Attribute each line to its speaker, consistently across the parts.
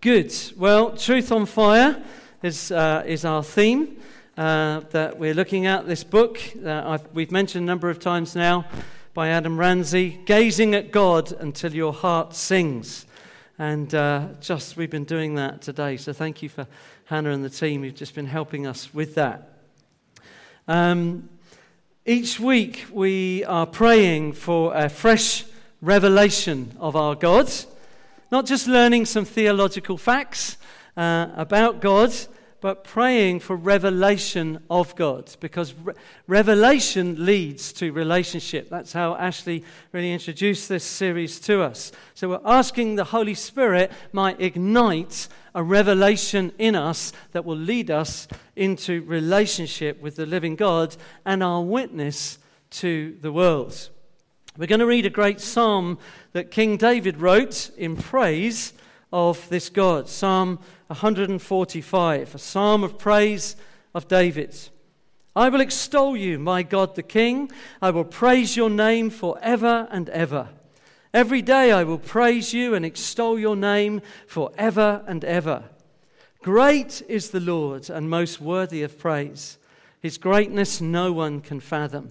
Speaker 1: Good. Well, Truth on Fire is, uh, is our theme uh, that we're looking at. This book, uh, we've mentioned a number of times now by Adam Ramsey, Gazing at God Until Your Heart Sings. And uh, just we've been doing that today. So thank you for Hannah and the team who've just been helping us with that. Um, each week we are praying for a fresh revelation of our God. Not just learning some theological facts uh, about God, but praying for revelation of God because re- revelation leads to relationship. That's how Ashley really introduced this series to us. So we're asking the Holy Spirit might ignite a revelation in us that will lead us into relationship with the living God and our witness to the world. We're going to read a great psalm that King David wrote in praise of this God. Psalm 145, a psalm of praise of David. I will extol you, my God the King. I will praise your name forever and ever. Every day I will praise you and extol your name forever and ever. Great is the Lord and most worthy of praise. His greatness no one can fathom.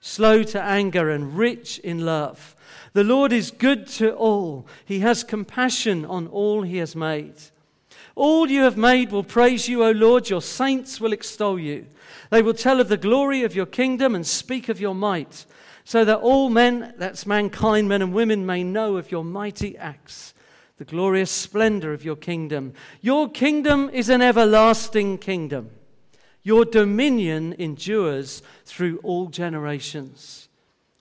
Speaker 1: slow to anger, and rich in love. The Lord is good to all. He has compassion on all he has made. All you have made will praise you, O Lord. Your saints will extol you. They will tell of the glory of your kingdom and speak of your might, so that all men, that's mankind, men and women, may know of your mighty acts, the glorious splendor of your kingdom. Your kingdom is an everlasting kingdom. Your dominion endures through all generations.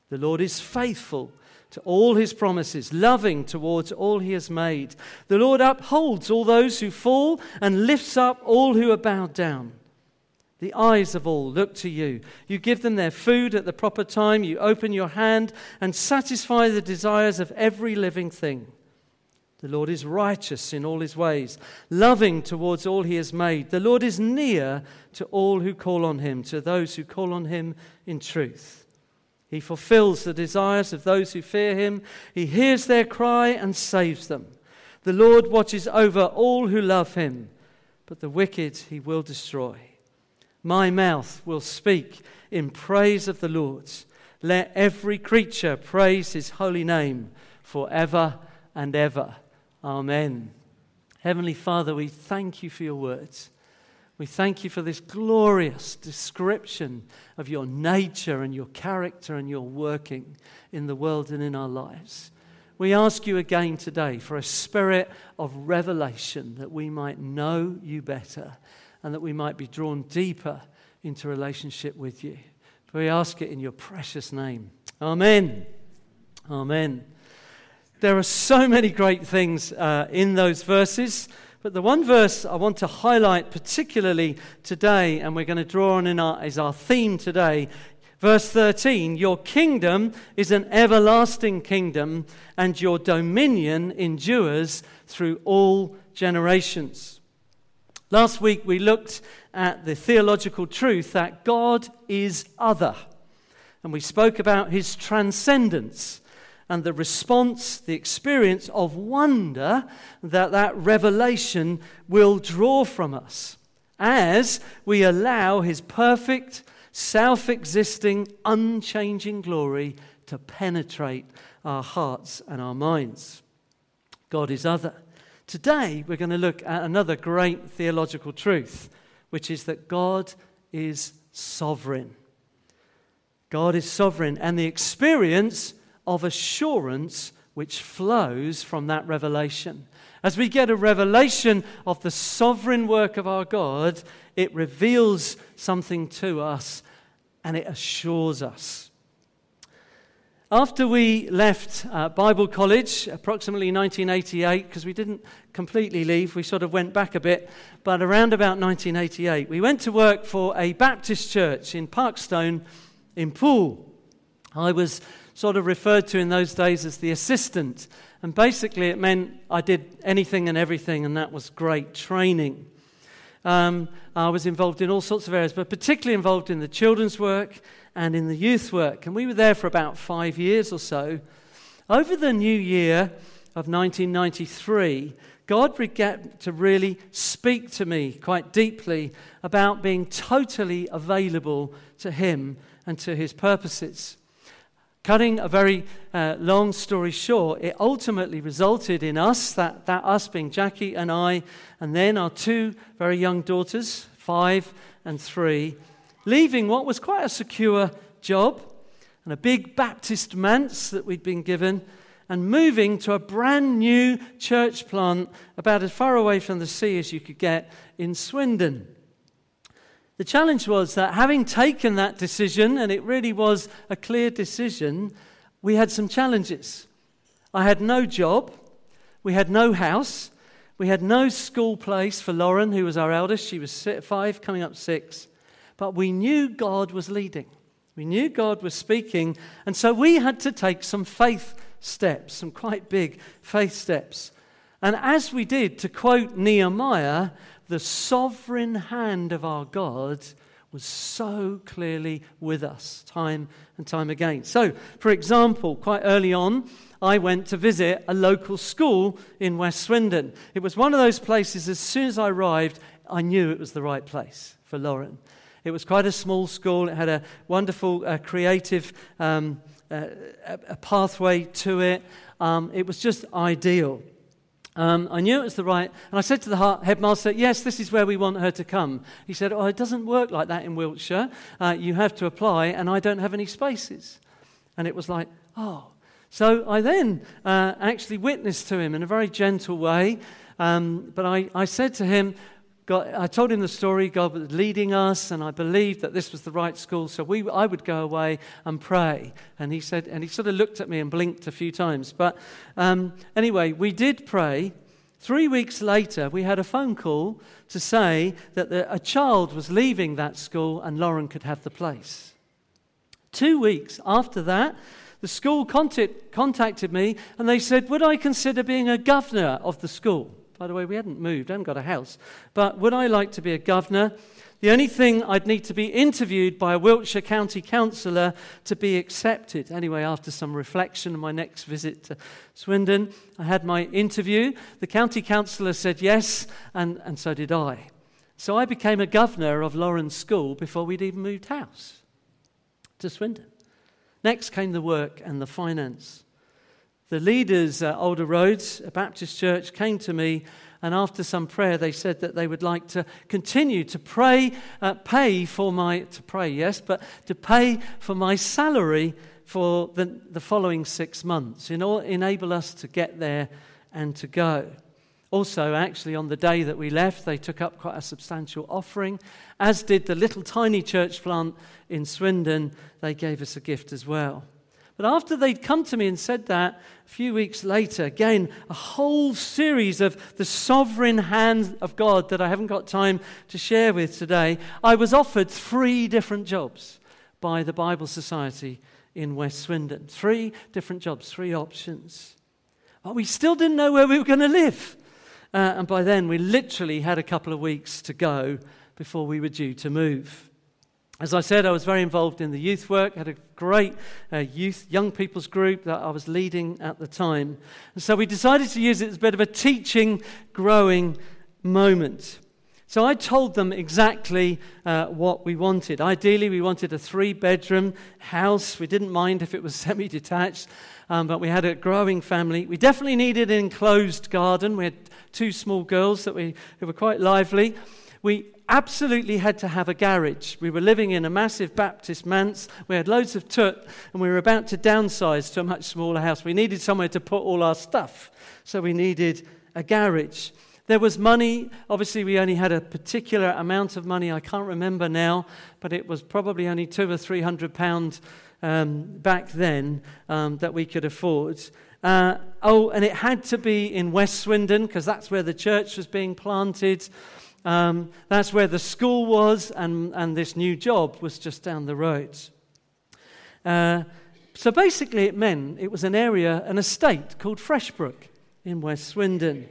Speaker 1: The Lord is faithful to all his promises, loving towards all he has made. The Lord upholds all those who fall and lifts up all who are bowed down. The eyes of all look to you. You give them their food at the proper time. You open your hand and satisfy the desires of every living thing. The Lord is righteous in all his ways, loving towards all he has made. The Lord is near to all who call on him, to those who call on him in truth. He fulfills the desires of those who fear him. He hears their cry and saves them. The Lord watches over all who love him, but the wicked he will destroy. My mouth will speak in praise of the Lord. Let every creature praise his holy name forever and ever. Amen. Heavenly Father, we thank you for your words. We thank you for this glorious description of your nature and your character and your working in the world and in our lives. We ask you again today for a spirit of revelation that we might know you better and that we might be drawn deeper into relationship with you. We ask it in your precious name. Amen. Amen. There are so many great things uh, in those verses. But the one verse I want to highlight particularly today, and we're going to draw on in our, is our theme today, verse 13 Your kingdom is an everlasting kingdom, and your dominion endures through all generations. Last week we looked at the theological truth that God is other, and we spoke about his transcendence and the response, the experience of wonder that that revelation will draw from us as we allow his perfect, self existing, unchanging glory to penetrate our hearts and our minds. God is other. Today, we're going to look at another great theological truth, which is that God is sovereign. God is sovereign, and the experience of assurance which flows from that revelation. As we get a revelation of the sovereign work of our God, it reveals something to us and it assures us. After we left uh, Bible College, approximately 1988, because we didn't completely leave, we sort of went back a bit, but around about 1988, we went to work for a Baptist church in Parkstone in Poole. I was sort of referred to in those days as the assistant, and basically it meant I did anything and everything, and that was great training. Um, I was involved in all sorts of areas, but particularly involved in the children's work and in the youth work. And we were there for about five years or so. Over the new year of 1993, God began to really speak to me quite deeply about being totally available to Him and to His purposes. Cutting a very uh, long story short, it ultimately resulted in us, that, that us being Jackie and I, and then our two very young daughters, five and three, leaving what was quite a secure job and a big Baptist manse that we'd been given, and moving to a brand new church plant about as far away from the sea as you could get in Swindon. The challenge was that having taken that decision, and it really was a clear decision, we had some challenges. I had no job, we had no house, we had no school place for Lauren, who was our eldest. She was five, coming up six. But we knew God was leading. We knew God was speaking. And so we had to take some faith steps, some quite big faith steps. And as we did, to quote Nehemiah, the sovereign hand of our God was so clearly with us time and time again. So, for example, quite early on, I went to visit a local school in West Swindon. It was one of those places, as soon as I arrived, I knew it was the right place for Lauren. It was quite a small school. It had a wonderful, uh, creative um, uh, a pathway to it. Um, it was just ideal. Um, I knew it was the right, and I said to the headmaster, Yes, this is where we want her to come. He said, Oh, it doesn't work like that in Wiltshire. Uh, you have to apply, and I don't have any spaces. And it was like, Oh. So I then uh, actually witnessed to him in a very gentle way. Um, but I, I said to him, God, I told him the story. God was leading us, and I believed that this was the right school. So we, I would go away and pray. And he said, and he sort of looked at me and blinked a few times. But um, anyway, we did pray. Three weeks later, we had a phone call to say that the, a child was leaving that school and Lauren could have the place. Two weeks after that, the school contact, contacted me and they said, Would I consider being a governor of the school? By the way, we hadn't moved, I hadn't got a house. But would I like to be a governor? The only thing I'd need to be interviewed by a Wiltshire County councillor to be accepted. Anyway, after some reflection on my next visit to Swindon, I had my interview. The county councillor said yes, and, and so did I. So I became a governor of Lauren's School before we'd even moved house to Swindon. Next came the work and the finance. The leaders at Alder Roads, a Baptist church, came to me, and after some prayer, they said that they would like to continue to pray, uh, pay for my, to pray, yes, but to pay for my salary for the, the following six months, in order, enable us to get there and to go. Also, actually, on the day that we left, they took up quite a substantial offering, as did the little tiny church plant in Swindon. They gave us a gift as well. But after they'd come to me and said that, a few weeks later, again, a whole series of the sovereign hand of God that I haven't got time to share with today, I was offered three different jobs by the Bible Society in West Swindon. Three different jobs, three options. But we still didn't know where we were going to live. Uh, and by then, we literally had a couple of weeks to go before we were due to move. As I said, I was very involved in the youth work, had a great uh, youth, young people's group that I was leading at the time. And so we decided to use it as a bit of a teaching, growing moment. So I told them exactly uh, what we wanted. Ideally, we wanted a three bedroom house. We didn't mind if it was semi detached, um, but we had a growing family. We definitely needed an enclosed garden. We had two small girls that we, who were quite lively. We absolutely had to have a garage. We were living in a massive Baptist manse. We had loads of tut, and we were about to downsize to a much smaller house. We needed somewhere to put all our stuff, so we needed a garage. There was money. Obviously, we only had a particular amount of money. I can't remember now, but it was probably only two or three hundred pounds um, back then um, that we could afford. Uh, oh, and it had to be in West Swindon because that's where the church was being planted. Um, that's where the school was, and, and this new job was just down the road. Uh, so basically, it meant it was an area, an estate called Freshbrook in West Swindon.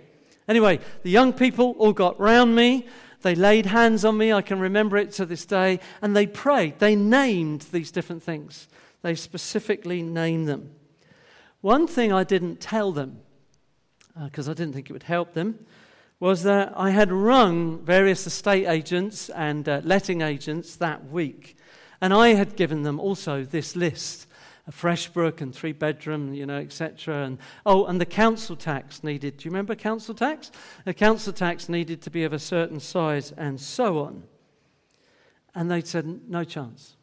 Speaker 1: Anyway, the young people all got round me. They laid hands on me. I can remember it to this day. And they prayed. They named these different things. They specifically named them. One thing I didn't tell them, because uh, I didn't think it would help them, was that I had rung various estate agents and uh, letting agents that week. And I had given them also this list a fresh Freshbrook and three bedroom, you know, etc. And oh, and the council tax needed. Do you remember council tax? The council tax needed to be of a certain size, and so on. And they said, no chance,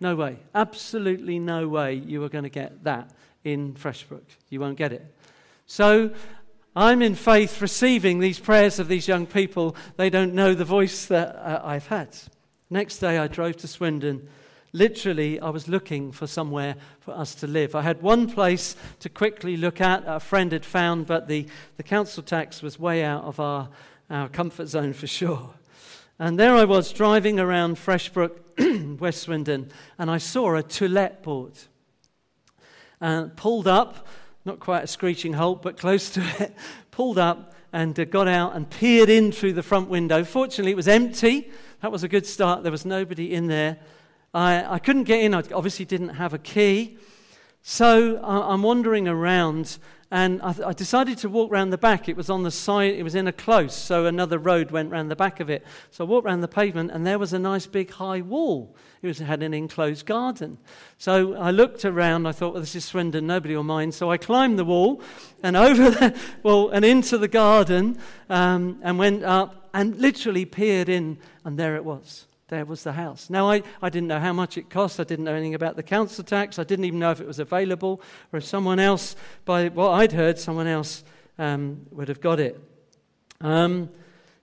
Speaker 1: no way, absolutely no way you are going to get that in Freshbrook. You won't get it. So I'm in faith receiving these prayers of these young people. They don't know the voice that uh, I've had. Next day, I drove to Swindon literally, I was looking for somewhere for us to live. I had one place to quickly look at, a friend had found, but the, the council tax was way out of our, our comfort zone for sure. And there I was driving around Freshbrook, West Swindon, and I saw a to let board. Uh, pulled up, not quite a screeching halt, but close to it, pulled up and uh, got out and peered in through the front window. Fortunately, it was empty. That was a good start. There was nobody in there. I, I couldn't get in. I obviously didn't have a key. So I'm wandering around and I, I, decided to walk round the back. It was on the side, it was in a close, so another road went round the back of it. So I walked round the pavement and there was a nice big high wall. It was, had an enclosed garden. So I looked around, I thought, well, this is Swindon, nobody will mind. So I climbed the wall and over the well and into the garden um, and went up and literally peered in, and there it was there was the house. Now, I, I didn't know how much it cost. I didn't know anything about the council tax. I didn't even know if it was available or if someone else, by what I'd heard, someone else um, would have got it. Um,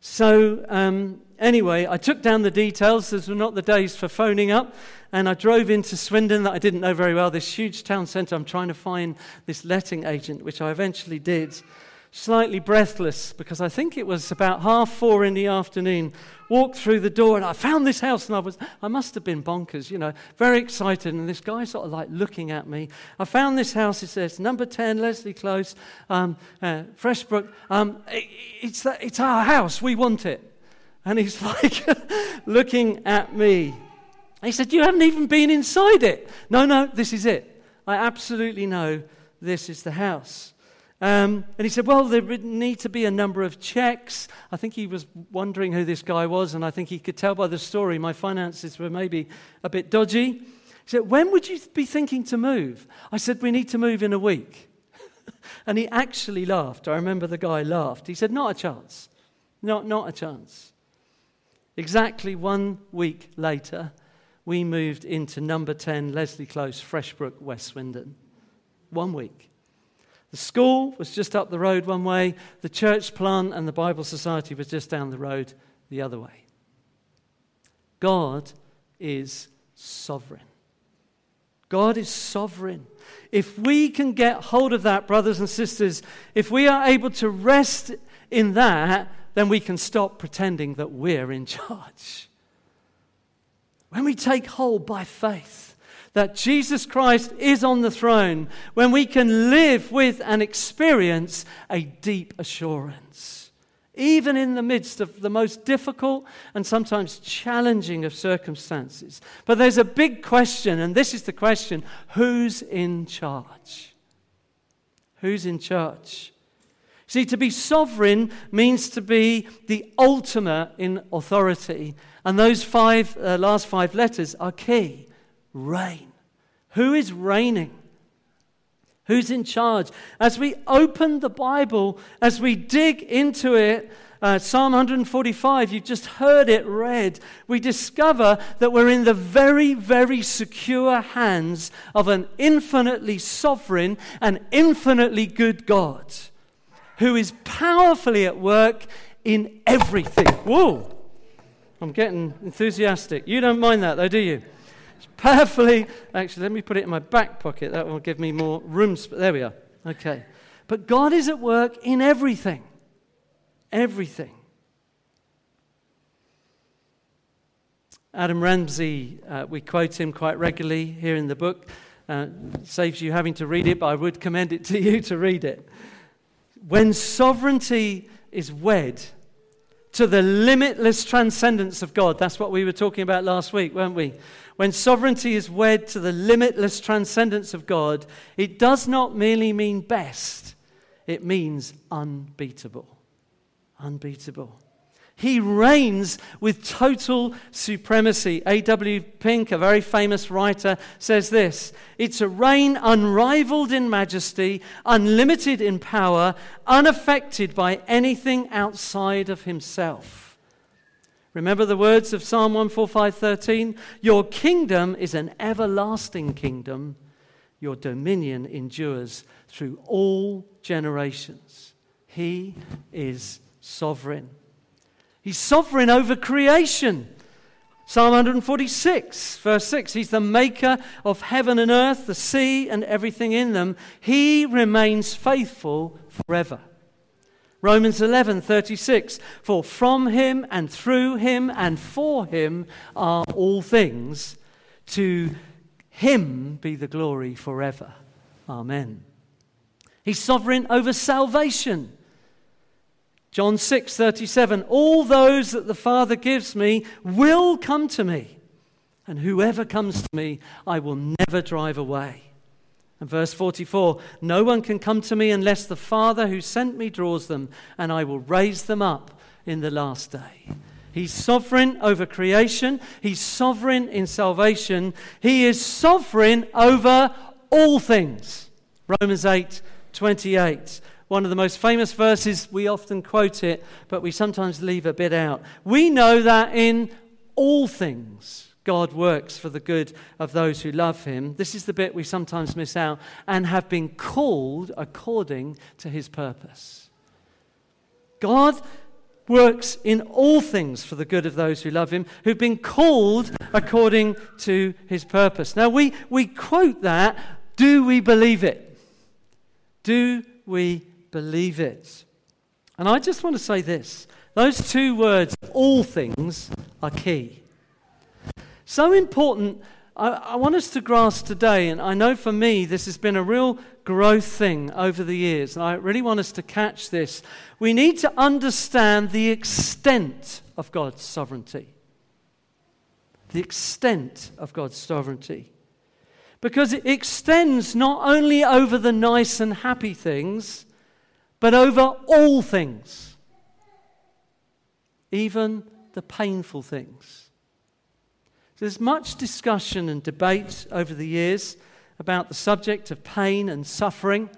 Speaker 1: so, um, anyway, I took down the details. Those were not the days for phoning up. And I drove into Swindon, that I didn't know very well, this huge town centre. I'm trying to find this letting agent, which I eventually did slightly breathless because I think it was about half four in the afternoon. Walked through the door and I found this house and I was, I must have been bonkers, you know, very excited. And this guy sort of like looking at me. I found this house, it says number 10, Leslie Close, um, uh, Freshbrook. Um, it, it's, the, it's our house, we want it. And he's like looking at me. He said, You haven't even been inside it. No, no, this is it. I absolutely know this is the house. Um, and he said, Well, there would need to be a number of checks. I think he was wondering who this guy was, and I think he could tell by the story my finances were maybe a bit dodgy. He said, When would you be thinking to move? I said, We need to move in a week. and he actually laughed. I remember the guy laughed. He said, Not a chance. Not, not a chance. Exactly one week later, we moved into number 10 Leslie Close, Freshbrook, West Swindon. One week. The school was just up the road one way, the church plant and the Bible Society was just down the road the other way. God is sovereign. God is sovereign. If we can get hold of that, brothers and sisters, if we are able to rest in that, then we can stop pretending that we're in charge. When we take hold by faith, that Jesus Christ is on the throne, when we can live with and experience a deep assurance, even in the midst of the most difficult and sometimes challenging of circumstances. But there's a big question, and this is the question who's in charge? Who's in charge? See, to be sovereign means to be the ultimate in authority. And those five, uh, last five letters are key reign. Who is reigning? Who's in charge? As we open the Bible, as we dig into it, uh, Psalm 145, you've just heard it read, we discover that we're in the very, very secure hands of an infinitely sovereign and infinitely good God who is powerfully at work in everything. Whoa! I'm getting enthusiastic. You don't mind that, though, do you? Prayerfully, actually, let me put it in my back pocket. That will give me more room. There we are. Okay. But God is at work in everything. Everything. Adam Ramsey, uh, we quote him quite regularly here in the book. Uh, saves you having to read it, but I would commend it to you to read it. When sovereignty is wed to the limitless transcendence of God, that's what we were talking about last week, weren't we? When sovereignty is wed to the limitless transcendence of God, it does not merely mean best, it means unbeatable. Unbeatable. He reigns with total supremacy. A.W. Pink, a very famous writer, says this It's a reign unrivaled in majesty, unlimited in power, unaffected by anything outside of himself. Remember the words of Psalm 145:13? Your kingdom is an everlasting kingdom. Your dominion endures through all generations. He is sovereign. He's sovereign over creation. Psalm 146, verse 6 He's the maker of heaven and earth, the sea, and everything in them. He remains faithful forever. Romans 11, 36 For from him and through him and for him are all things. To him be the glory forever. Amen. He's sovereign over salvation. John 6 37, all those that the Father gives me will come to me, and whoever comes to me, I will never drive away. And verse 44 No one can come to me unless the Father who sent me draws them, and I will raise them up in the last day. He's sovereign over creation, He's sovereign in salvation, He is sovereign over all things. Romans 8 28 one of the most famous verses. We often quote it, but we sometimes leave a bit out. We know that in all things, God works for the good of those who love him. This is the bit we sometimes miss out and have been called according to his purpose. God works in all things for the good of those who love him, who've been called according to his purpose. Now, we, we quote that. Do we believe it? Do we believe it. And I just want to say this those two words, all things, are key. So important. I, I, want us to grasp today, and I know for me this has been a real growth thing over the years, and I really want us to catch this. We need to understand the extent of God's sovereignty. The extent of God's sovereignty. Because it extends not only over the nice and happy things, but over all things, even the painful things. There's much discussion and debate over the years about the subject of pain and suffering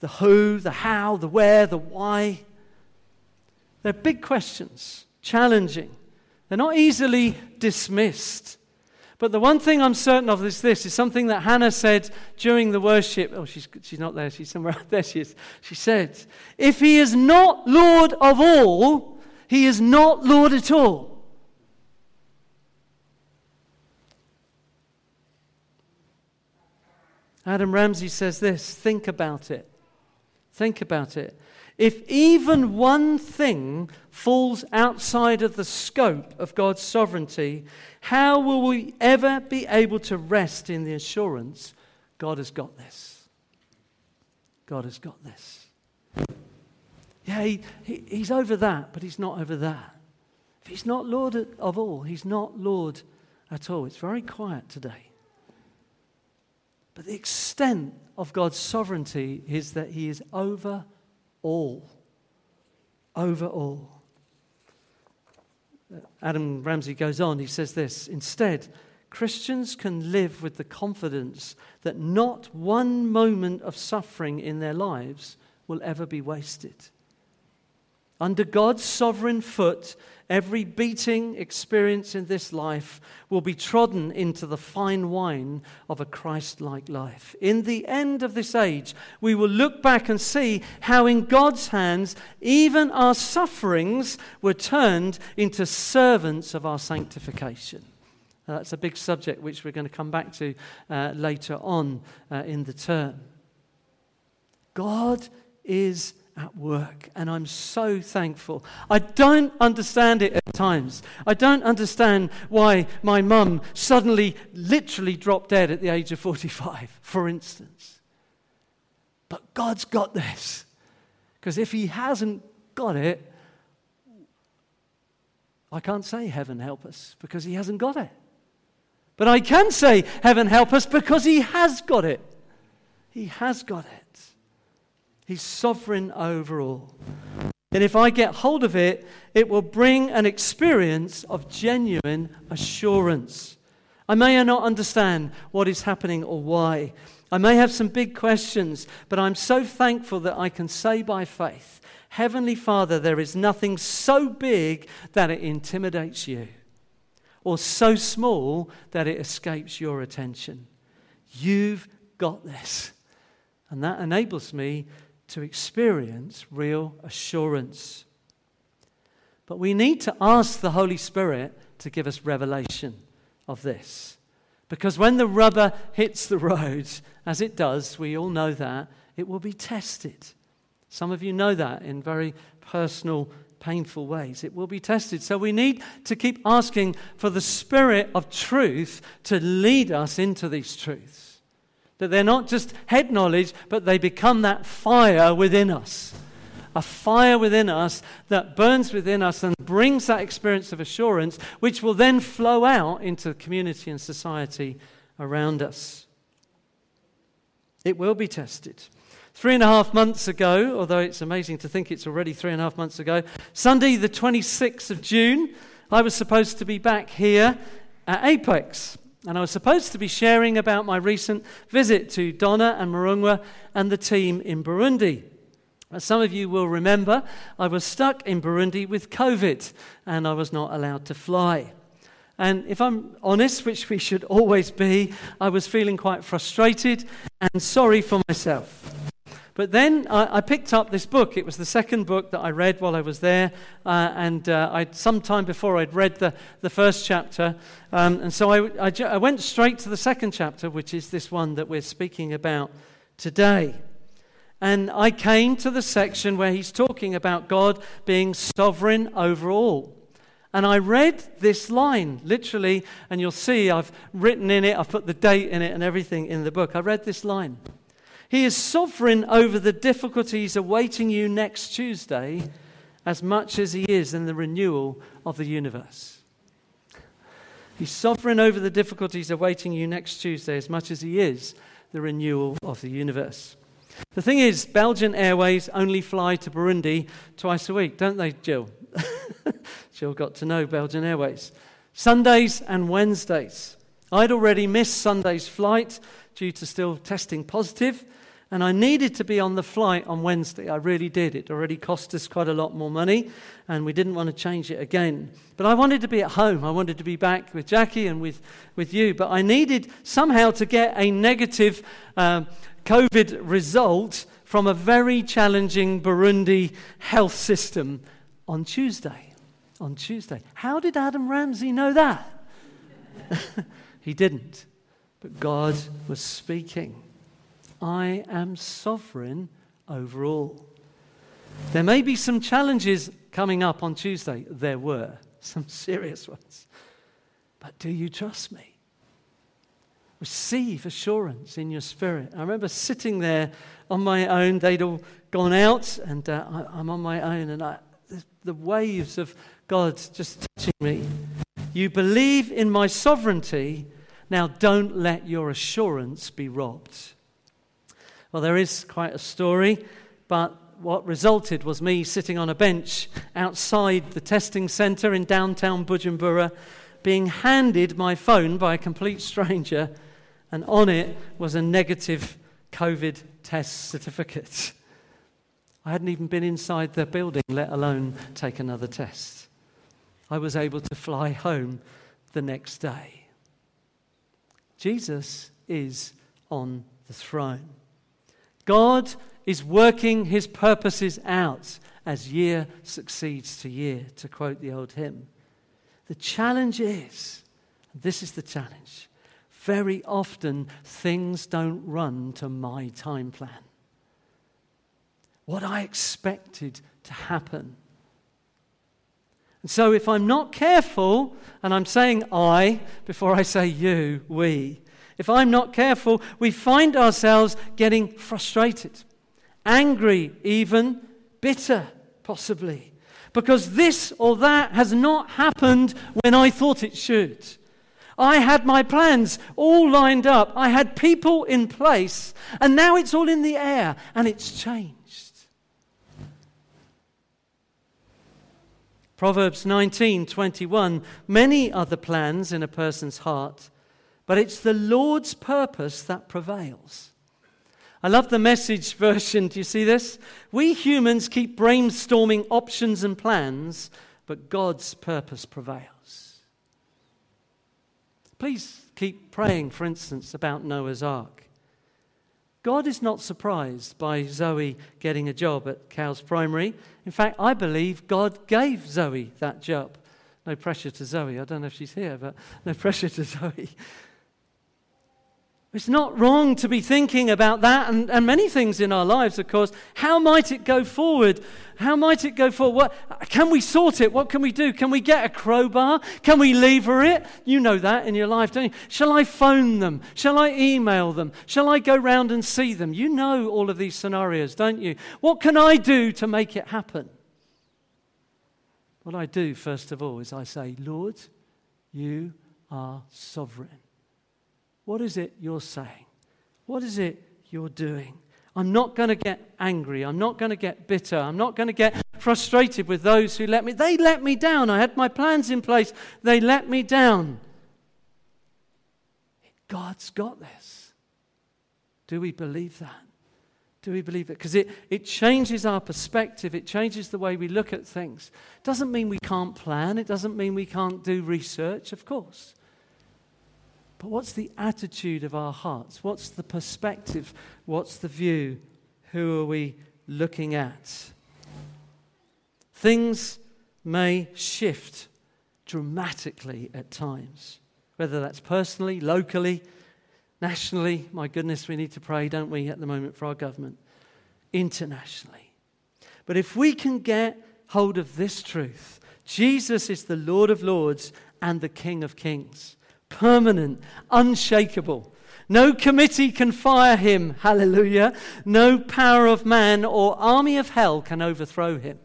Speaker 1: the who, the how, the where, the why. They're big questions, challenging. They're not easily dismissed. But the one thing I'm certain of is this is something that Hannah said during the worship. Oh, she's, she's not there. She's somewhere out there. She is. She said, If he is not Lord of all, he is not Lord at all. Adam Ramsey says this think about it. Think about it. If even one thing falls outside of the scope of God's sovereignty, how will we ever be able to rest in the assurance God has got this? God has got this. Yeah, he, he, he's over that, but he's not over that. If he's not Lord of all, he's not Lord at all. It's very quiet today. But the extent of God's sovereignty is that he is over all. Over all. Adam Ramsey goes on, he says this Instead, Christians can live with the confidence that not one moment of suffering in their lives will ever be wasted. Under God's sovereign foot, every beating experience in this life will be trodden into the fine wine of a Christ like life. In the end of this age, we will look back and see how, in God's hands, even our sufferings were turned into servants of our sanctification. Uh, that's a big subject which we're going to come back to uh, later on uh, in the term. God is at work, and I'm so thankful. I don't understand it at times. I don't understand why my mum suddenly, literally dropped dead at the age of 45, for instance. But God's got this. Because if He hasn't got it, I can't say, Heaven help us, because He hasn't got it. But I can say, Heaven help us, because He has got it. He has got it. He's sovereign over all. And if I get hold of it, it will bring an experience of genuine assurance. I may not understand what is happening or why. I may have some big questions, but I'm so thankful that I can say by faith, Heavenly Father, there is nothing so big that it intimidates you, or so small that it escapes your attention. You've got this. And that enables me to experience real assurance. But we need to ask the Holy Spirit to give us revelation of this. Because when the rubber hits the road, as it does, we all know that, it will be tested. Some of you know that in very personal, painful ways. It will be tested. So we need to keep asking for the Spirit of truth to lead us into these truths. That they're not just head knowledge, but they become that fire within us. A fire within us that burns within us and brings that experience of assurance, which will then flow out into community and society around us. It will be tested. Three and a half months ago, although it's amazing to think it's already three and a half months ago, Sunday, the 26th of June, I was supposed to be back here at Apex. And I was supposed to be sharing about my recent visit to Donna and Marungwa and the team in Burundi. As some of you will remember, I was stuck in Burundi with COVID and I was not allowed to fly. And if I'm honest, which we should always be, I was feeling quite frustrated and sorry for myself. But then I, I, picked up this book. It was the second book that I read while I was there. Uh, and uh, I'd, sometime before I'd read the, the first chapter. Um, and so I, I, I went straight to the second chapter, which is this one that we're speaking about today. And I came to the section where he's talking about God being sovereign over all. And I read this line, literally, and you'll see I've written in it, I've put the date in it and everything in the book. I read this line. He is sovereign over the difficulties awaiting you next Tuesday as much as he is in the renewal of the universe. He's sovereign over the difficulties awaiting you next Tuesday as much as he is the renewal of the universe. The thing is, Belgian Airways only fly to Burundi twice a week, don't they, Jill? Jill got to know Belgian Airways. Sundays and Wednesdays. I'd already missed Sunday's flight due to still testing positive, and I needed to be on the flight on Wednesday. I really did. It already cost us quite a lot more money, and we didn't want to change it again. But I wanted to be at home. I wanted to be back with Jackie and with, with you. But I needed somehow to get a negative uh, COVID result from a very challenging Burundi health system on Tuesday. On Tuesday. How did Adam Ramsey know that? he didn't. But God was speaking. I am sovereign over all. There may be some challenges coming up on Tuesday. There were some serious ones. But do you trust me? Receive assurance in your spirit. I remember sitting there on my own. They'd all gone out, and uh, I, am on my own, and I, the waves of God just touching me. You believe in my sovereignty. Now don't let your assurance be robbed. Well, there is quite a story, but what resulted was me sitting on a bench outside the testing centre in downtown Bujumbura, being handed my phone by a complete stranger, and on it was a negative COVID test certificate. I hadn't even been inside the building, let alone take another test. I was able to fly home the next day. Jesus is on the throne. God is working his purposes out as year succeeds to year, to quote the old hymn. The challenge is This is the challenge. Very often, things don't run to my time plan. What I expected to happen. And so, if I'm not careful, and I'm saying I before I say you, we, if I'm not careful, we find ourselves getting frustrated, angry, even bitter, possibly, because this or that has not happened when I thought it should. I had my plans all lined up, I had people in place, and now it's all in the air and it's changed. Proverbs 19:21 Many are the plans in a person's heart but it's the Lord's purpose that prevails. I love the message version. Do you see this? We humans keep brainstorming options and plans, but God's purpose prevails. Please keep praying, for instance, about Noah's Ark. God is not surprised by Zoe getting a job at Cowes Primary. In fact, I believe God gave Zoe that job. No pressure to Zoe. I don't know if she's here, but no pressure to Zoe. It's not wrong to be thinking about that and, and many things in our lives, of course. How might it go forward? How might it go forward? What, can we sort it? What can we do? Can we get a crowbar? Can we lever it? You know that in your life, don't you? Shall I phone them? Shall I email them? Shall I go round and see them? You know all of these scenarios, don't you? What can I do to make it happen? What I do, first of all, is I say, Lord, you are sovereign. What is it you're saying? What is it you're doing? I'm not going to get angry. I'm not going to get bitter. I'm not going to get frustrated with those who let me. They let me down. I had my plans in place. They let me down. God's got this. Do we believe that? Do we believe it? Because it, it changes our perspective, it changes the way we look at things. Doesn't mean we can't plan, it doesn't mean we can't do research, of course. But what's the attitude of our hearts? What's the perspective? What's the view? Who are we looking at? Things may shift dramatically at times, whether that's personally, locally, nationally. My goodness, we need to pray, don't we, at the moment for our government, internationally. But if we can get hold of this truth, Jesus is the Lord of Lords and the King of Kings permanent, unshakable. No committee can fire him, hallelujah. No power of man or army of hell can overthrow him.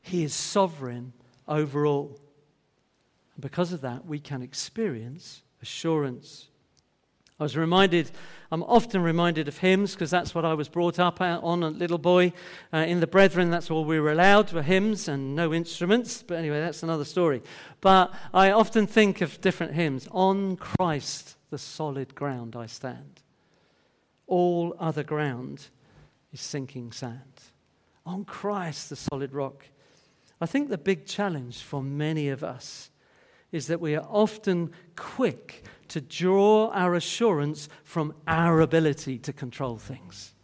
Speaker 1: He is sovereign over all. And because of that, we can experience assurance. I was reminded, I'm often reminded of hymns because that's what I was brought up on, a little boy. Uh, in the Brethren, that's all we were allowed were hymns and no instruments. But anyway, that's another story. But I often think of different hymns. On Christ, the solid ground I stand. All other ground is sinking sand. On Christ, the solid rock. I think the big challenge for many of us is that we are often quick to draw our assurance from our ability to control things,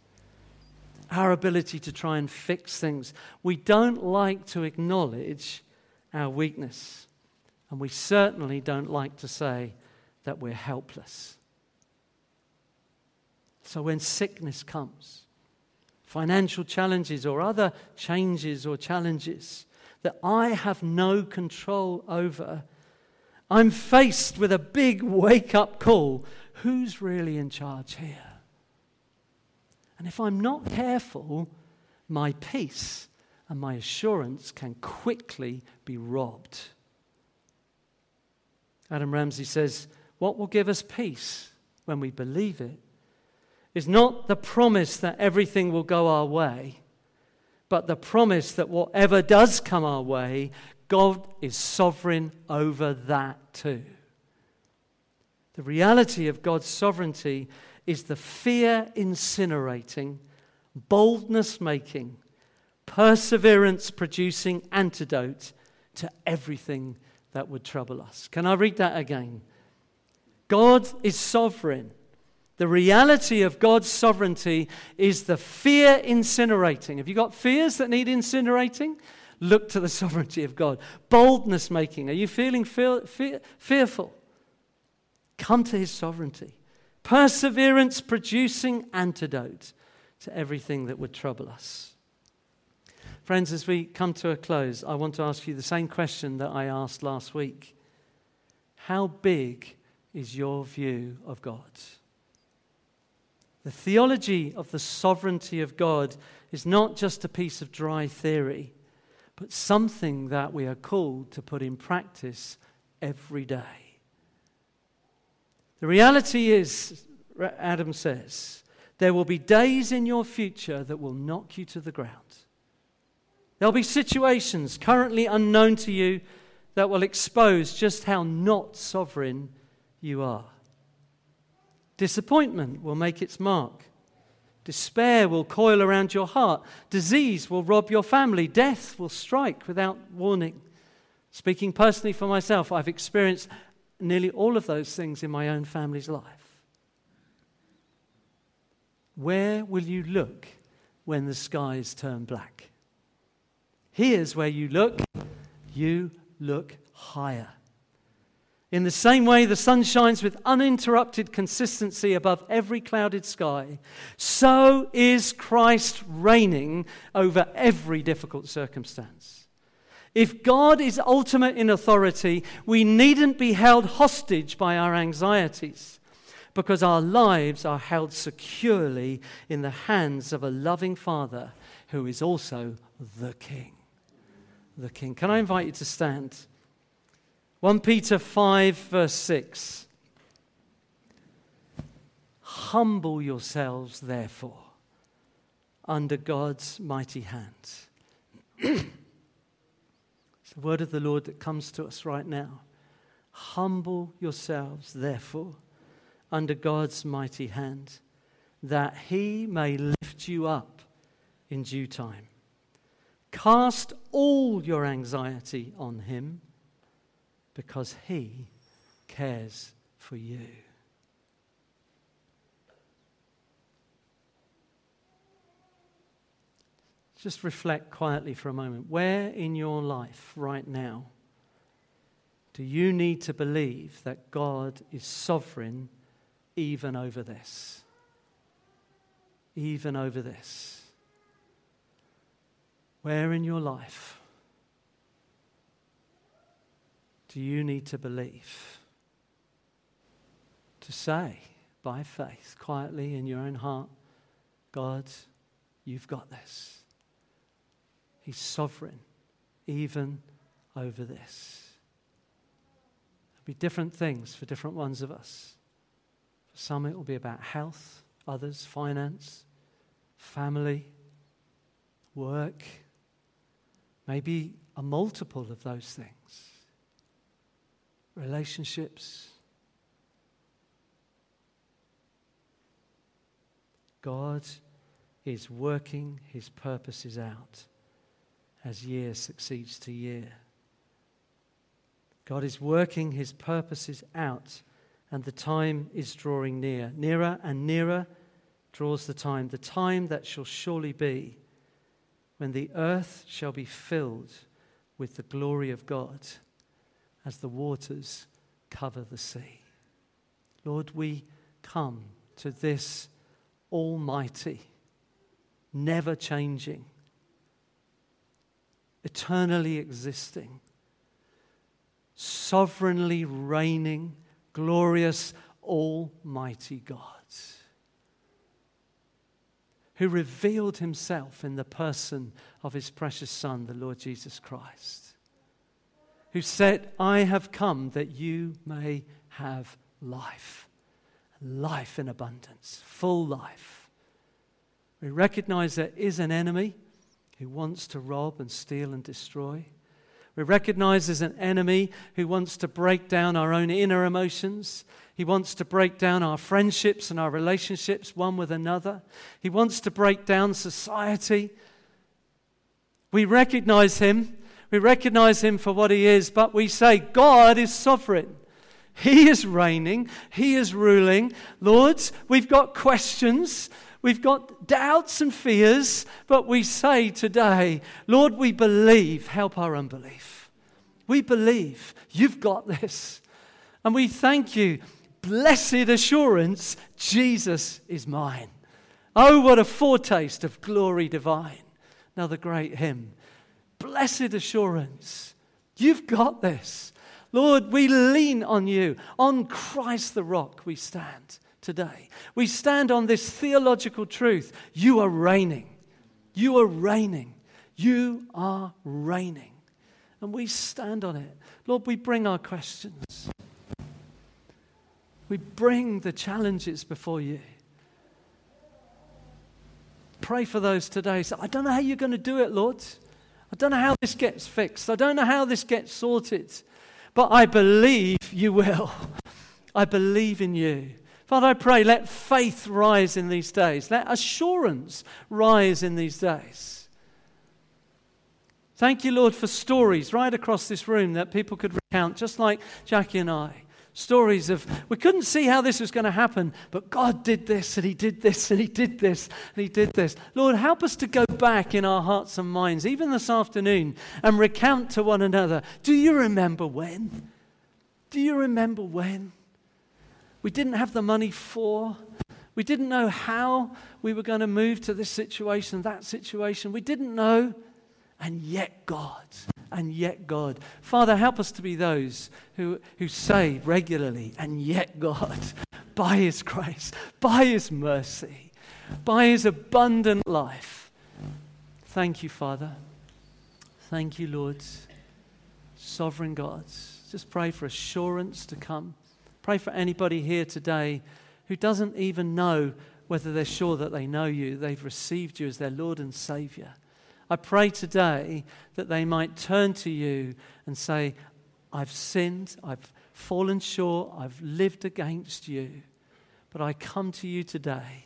Speaker 1: our ability to try and fix things. We don't like to acknowledge our weakness, and we certainly don't like to say that we're helpless. So when sickness comes, financial challenges or other changes or challenges that I have no control over, I'm faced with a big wake up call. Who's really in charge here? And if I'm not careful, my peace and my assurance can quickly be robbed. Adam Ramsey says, What will give us peace when we believe it is not the promise that everything will go our way, but the promise that whatever does come our way, God is sovereign over that too. The reality of God's sovereignty is the fear incinerating, boldness making, perseverance producing antidote to everything that would trouble us. Can I read that again? God is sovereign. The reality of God's sovereignty is the fear incinerating. Have you got fears that need incinerating? Look to the sovereignty of God. Boldness making. Are you feeling fear, fear, fearful? Come to his sovereignty. Perseverance producing antidote to everything that would trouble us. Friends, as we come to a close, I want to ask you the same question that I asked last week. How big is your view of God? The theology of the sovereignty of God is not just a piece of dry theory, but something that we are called to put in practice every day. The reality is, Adam says, there will be days in your future that will knock you to the ground. There'll be situations currently unknown to you that will expose just how not sovereign you are. Disappointment will make its mark. Despair will coil around your heart. Disease will rob your family. Death will strike without warning. Speaking personally for myself, I've experienced nearly all of those things in my own family's life. Where will you look when the skies turn black? Here's where you look. You look higher. In the same way the sun shines with uninterrupted consistency above every clouded sky, so is Christ reigning over every difficult circumstance. If God is ultimate in authority, we needn't be held hostage by our anxieties because our lives are held securely in the hands of a loving Father who is also the King. The King. Can I invite you to stand? 1 Peter 5, verse 6. Humble yourselves, therefore, under God's mighty hand. it's the word of the Lord that comes to us right now. Humble yourselves, therefore, under God's mighty hand, that he may lift you up in due time. Cast all your anxiety on him because He cares for you. Just reflect quietly for a moment. Where in your life right now do you need to believe that God is sovereign even over this? Even over this. Where in your life do you need to believe? To say by faith, quietly in your own heart, God, you've got this. He's sovereign, even over this. There'll be different things for different ones of us. For some, it will be about health, others, finance, family, work, maybe a multiple of those things relationships. God is working his purposes out as year succeeds to year. God is working his purposes out, and the time is drawing near. Nearer and nearer draws the time, the time that shall surely be when the earth shall be filled with the glory of God as the waters cover the sea. Lord, we come to this almighty, never changing, eternally existing, sovereignly reigning, glorious, almighty God who revealed himself in the person of his precious Son, the Lord Jesus Christ who said, I have come that you may have life, life in abundance, full life. We recognize there is an enemy who wants to rob and steal and destroy. We recognize there's an enemy who wants to break down our own inner emotions. He wants to break down our friendships and our relationships one with another. He wants to break down society. We recognize him we recognize him for what he is, but we say, God is sovereign. He is reigning, He is ruling. Lords, we've got questions. We've got doubts and fears, but we say today, Lord, we believe. Help our unbelief. We believe you've got this. And we thank you. Blessed assurance, Jesus is mine. Oh, what a foretaste of glory divine. Another great hymn. Blessed assurance, you've got this. Lord, we lean on you. On Christ the rock we stand today. We stand on this theological truth. You are reigning. You are reigning. You are reigning. And we stand on it. Lord, we bring our questions. We bring the challenges before you. Pray for those today. So I don't know how you're going to do it, Lord. I don't know how this gets fixed. I don't know how this gets sorted. But I believe you will. I believe in you. Father, I pray, let faith rise in these days. Let assurance rise in these days. Thank you, Lord, for stories right across this room that people could recount, just like Jackie and I stories of we couldn't see how this was going to happen, but God did this and He did this and He did this and He did this. Lord, help us to go back in our hearts and minds, even this afternoon, and recount to one another Do you remember when? Do you remember when? We didn't have the money for. We didn't know how we were going to move to this situation, that situation. We didn't know. And yet, God and yet God. Father, help us to be those who, who say regularly, and yet God, by His grace, by His mercy, by His abundant life. Thank you, Father. Thank you, Lord. Sovereign God. Just pray for assurance to come. Pray for anybody here today who doesn't even know whether they're sure that they know you, they've received you as their Lord and Savior. I pray today that they might turn to you and say, I've sinned, I've fallen short, I've lived against you, but I come to you today.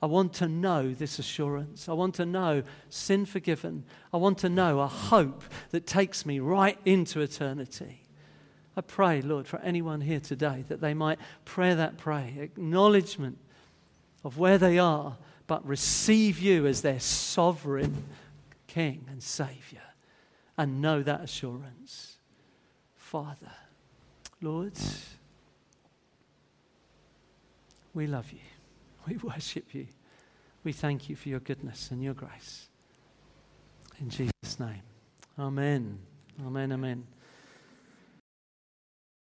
Speaker 1: I want to know this assurance. I want to know sin forgiven. I want to know a hope that takes me right into eternity. I pray, Lord, for anyone here today that they might pray that prayer, acknowledgement of where they are, but receive you as their sovereign King and Saviour and know that assurance. Father, Lord, we love you. We worship you. We thank you for your goodness and your grace. In Jesus' name. Amen. Amen. Amen.